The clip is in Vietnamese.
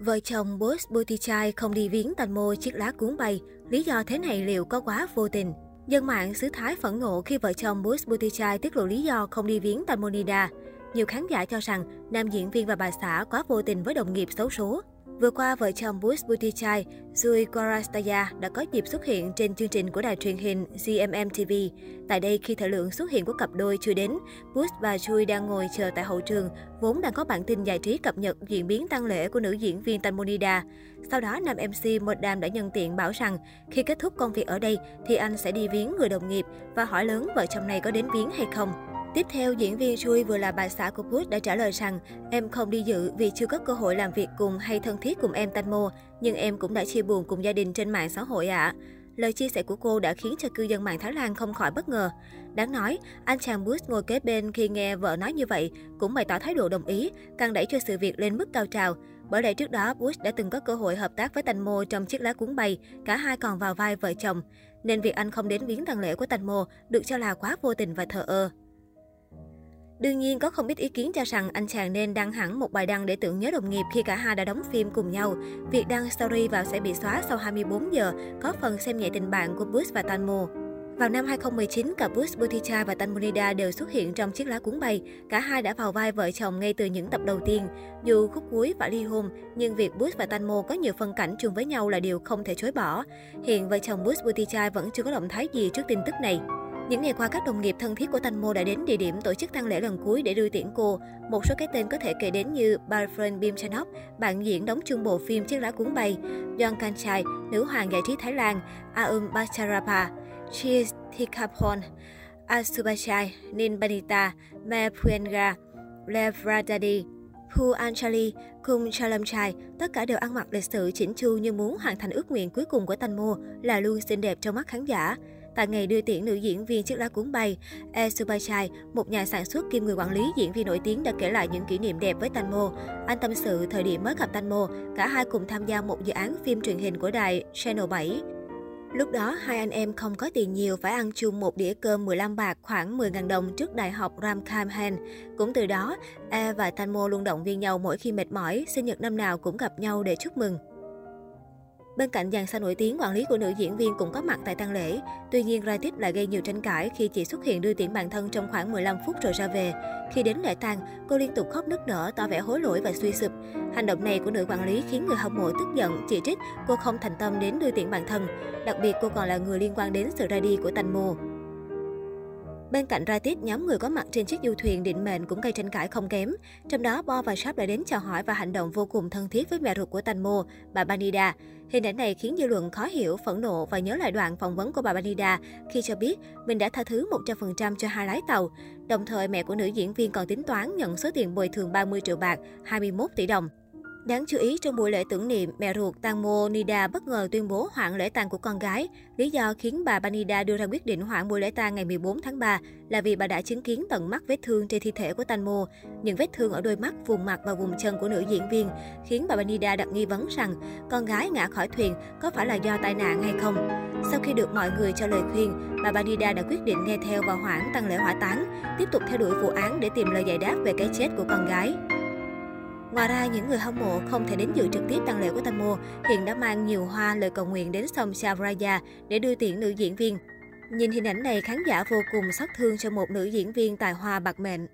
Vợ chồng Boss Botichai không đi viếng tành mô chiếc lá cuốn bay. Lý do thế này liệu có quá vô tình? Dân mạng xứ Thái phẫn nộ khi vợ chồng Boss Botichai tiết lộ lý do không đi viếng tành Monida. Nhiều khán giả cho rằng nam diễn viên và bà xã quá vô tình với đồng nghiệp xấu số. Vừa qua, vợ chồng Bush Buttigieg, Zui Gorastaya đã có dịp xuất hiện trên chương trình của đài truyền hình GMM TV. Tại đây, khi thời lượng xuất hiện của cặp đôi chưa đến, Bush và Zui đang ngồi chờ tại hậu trường, vốn đang có bản tin giải trí cập nhật diễn biến tăng lễ của nữ diễn viên Tanmonida. Sau đó, nam MC Modam đã nhân tiện bảo rằng khi kết thúc công việc ở đây thì anh sẽ đi viếng người đồng nghiệp và hỏi lớn vợ chồng này có đến viếng hay không. Tiếp theo, diễn viên Chui vừa là bà xã của Put đã trả lời rằng em không đi dự vì chưa có cơ hội làm việc cùng hay thân thiết cùng em Tanmo, nhưng em cũng đã chia buồn cùng gia đình trên mạng xã hội ạ. À. Lời chia sẻ của cô đã khiến cho cư dân mạng Thái Lan không khỏi bất ngờ. Đáng nói, anh chàng Bush ngồi kế bên khi nghe vợ nói như vậy cũng bày tỏ thái độ đồng ý, càng đẩy cho sự việc lên mức cao trào. Bởi lẽ trước đó, Bush đã từng có cơ hội hợp tác với Tanmo trong chiếc lá cuốn bay, cả hai còn vào vai vợ chồng. Nên việc anh không đến viếng tang lễ của Tanmo được cho là quá vô tình và thờ ơ. Đương nhiên, có không ít ý kiến cho rằng anh chàng nên đăng hẳn một bài đăng để tưởng nhớ đồng nghiệp khi cả hai đã đóng phim cùng nhau. Việc đăng story vào sẽ bị xóa sau 24 giờ, có phần xem nhẹ tình bạn của Bush và Tanmo. Vào năm 2019, cả Bush Buttigieg và Tanmonida đều xuất hiện trong chiếc lá cuốn bay. Cả hai đã vào vai vợ chồng ngay từ những tập đầu tiên. Dù khúc cuối và ly hôn, nhưng việc Bush và Tanmo có nhiều phân cảnh chung với nhau là điều không thể chối bỏ. Hiện vợ chồng Bush Buttigieg vẫn chưa có động thái gì trước tin tức này. Những ngày qua, các đồng nghiệp thân thiết của Thanh Mô đã đến địa điểm tổ chức tang lễ lần cuối để đưa tiễn cô. Một số cái tên có thể kể đến như Barfren Bimchanok, bạn diễn đóng chung bộ phim Chiếc lá cuốn bay, Yeon Kanchai, nữ hoàng giải trí Thái Lan, Aum Bacharapa, Cheers Thikapon, Asubachai, Nin Banita, Me Puenga, Lev Radadi, Pu Anchali, Kum Chalamchai, tất cả đều ăn mặc lịch sự chỉnh chu như muốn hoàn thành ước nguyện cuối cùng của Thanh Mô là luôn xinh đẹp trong mắt khán giả. Tại ngày đưa tiễn nữ diễn viên chiếc lá cuốn bay, E Subachai, một nhà sản xuất kiêm người quản lý diễn viên nổi tiếng đã kể lại những kỷ niệm đẹp với Tanmo. Anh tâm sự thời điểm mới gặp Tanmo, cả hai cùng tham gia một dự án phim truyền hình của đài Channel 7. Lúc đó, hai anh em không có tiền nhiều, phải ăn chung một đĩa cơm 15 bạc khoảng 10.000 đồng trước Đại học Ramkhamhaen. Cũng từ đó, E và Tanmo luôn động viên nhau mỗi khi mệt mỏi, sinh nhật năm nào cũng gặp nhau để chúc mừng. Bên cạnh dàn sao nổi tiếng, quản lý của nữ diễn viên cũng có mặt tại tang lễ. Tuy nhiên, Ratit lại gây nhiều tranh cãi khi chỉ xuất hiện đưa tiễn bản thân trong khoảng 15 phút rồi ra về. Khi đến lễ tang, cô liên tục khóc nức nở, tỏ vẻ hối lỗi và suy sụp. Hành động này của nữ quản lý khiến người hâm mộ tức giận, chỉ trích cô không thành tâm đến đưa tiễn bản thân. Đặc biệt, cô còn là người liên quan đến sự ra đi của Tành Mô. Bên cạnh ra tiết nhóm người có mặt trên chiếc du thuyền định mệnh cũng gây tranh cãi không kém. Trong đó, Bo và Sharp đã đến chào hỏi và hành động vô cùng thân thiết với mẹ ruột của Tanmo, bà Banida. Hình ảnh này khiến dư luận khó hiểu, phẫn nộ và nhớ lại đoạn phỏng vấn của bà Banida khi cho biết mình đã tha thứ 100% cho hai lái tàu. Đồng thời, mẹ của nữ diễn viên còn tính toán nhận số tiền bồi thường 30 triệu bạc, 21 tỷ đồng. Đáng chú ý, trong buổi lễ tưởng niệm, mẹ ruột Tang Mo Nida bất ngờ tuyên bố hoãn lễ tang của con gái. Lý do khiến bà Banida đưa ra quyết định hoãn buổi lễ tang ngày 14 tháng 3 là vì bà đã chứng kiến tận mắt vết thương trên thi thể của Tang Mo. Những vết thương ở đôi mắt, vùng mặt và vùng chân của nữ diễn viên khiến bà Banida đặt nghi vấn rằng con gái ngã khỏi thuyền có phải là do tai nạn hay không. Sau khi được mọi người cho lời khuyên, bà Banida đã quyết định nghe theo và hoãn tăng lễ hỏa táng, tiếp tục theo đuổi vụ án để tìm lời giải đáp về cái chết của con gái. Ngoài ra, những người hâm mộ không thể đến dự trực tiếp tang lễ của Tamo hiện đã mang nhiều hoa lời cầu nguyện đến sông Savraya để đưa tiễn nữ diễn viên. Nhìn hình ảnh này, khán giả vô cùng xót thương cho một nữ diễn viên tài hoa bạc mệnh.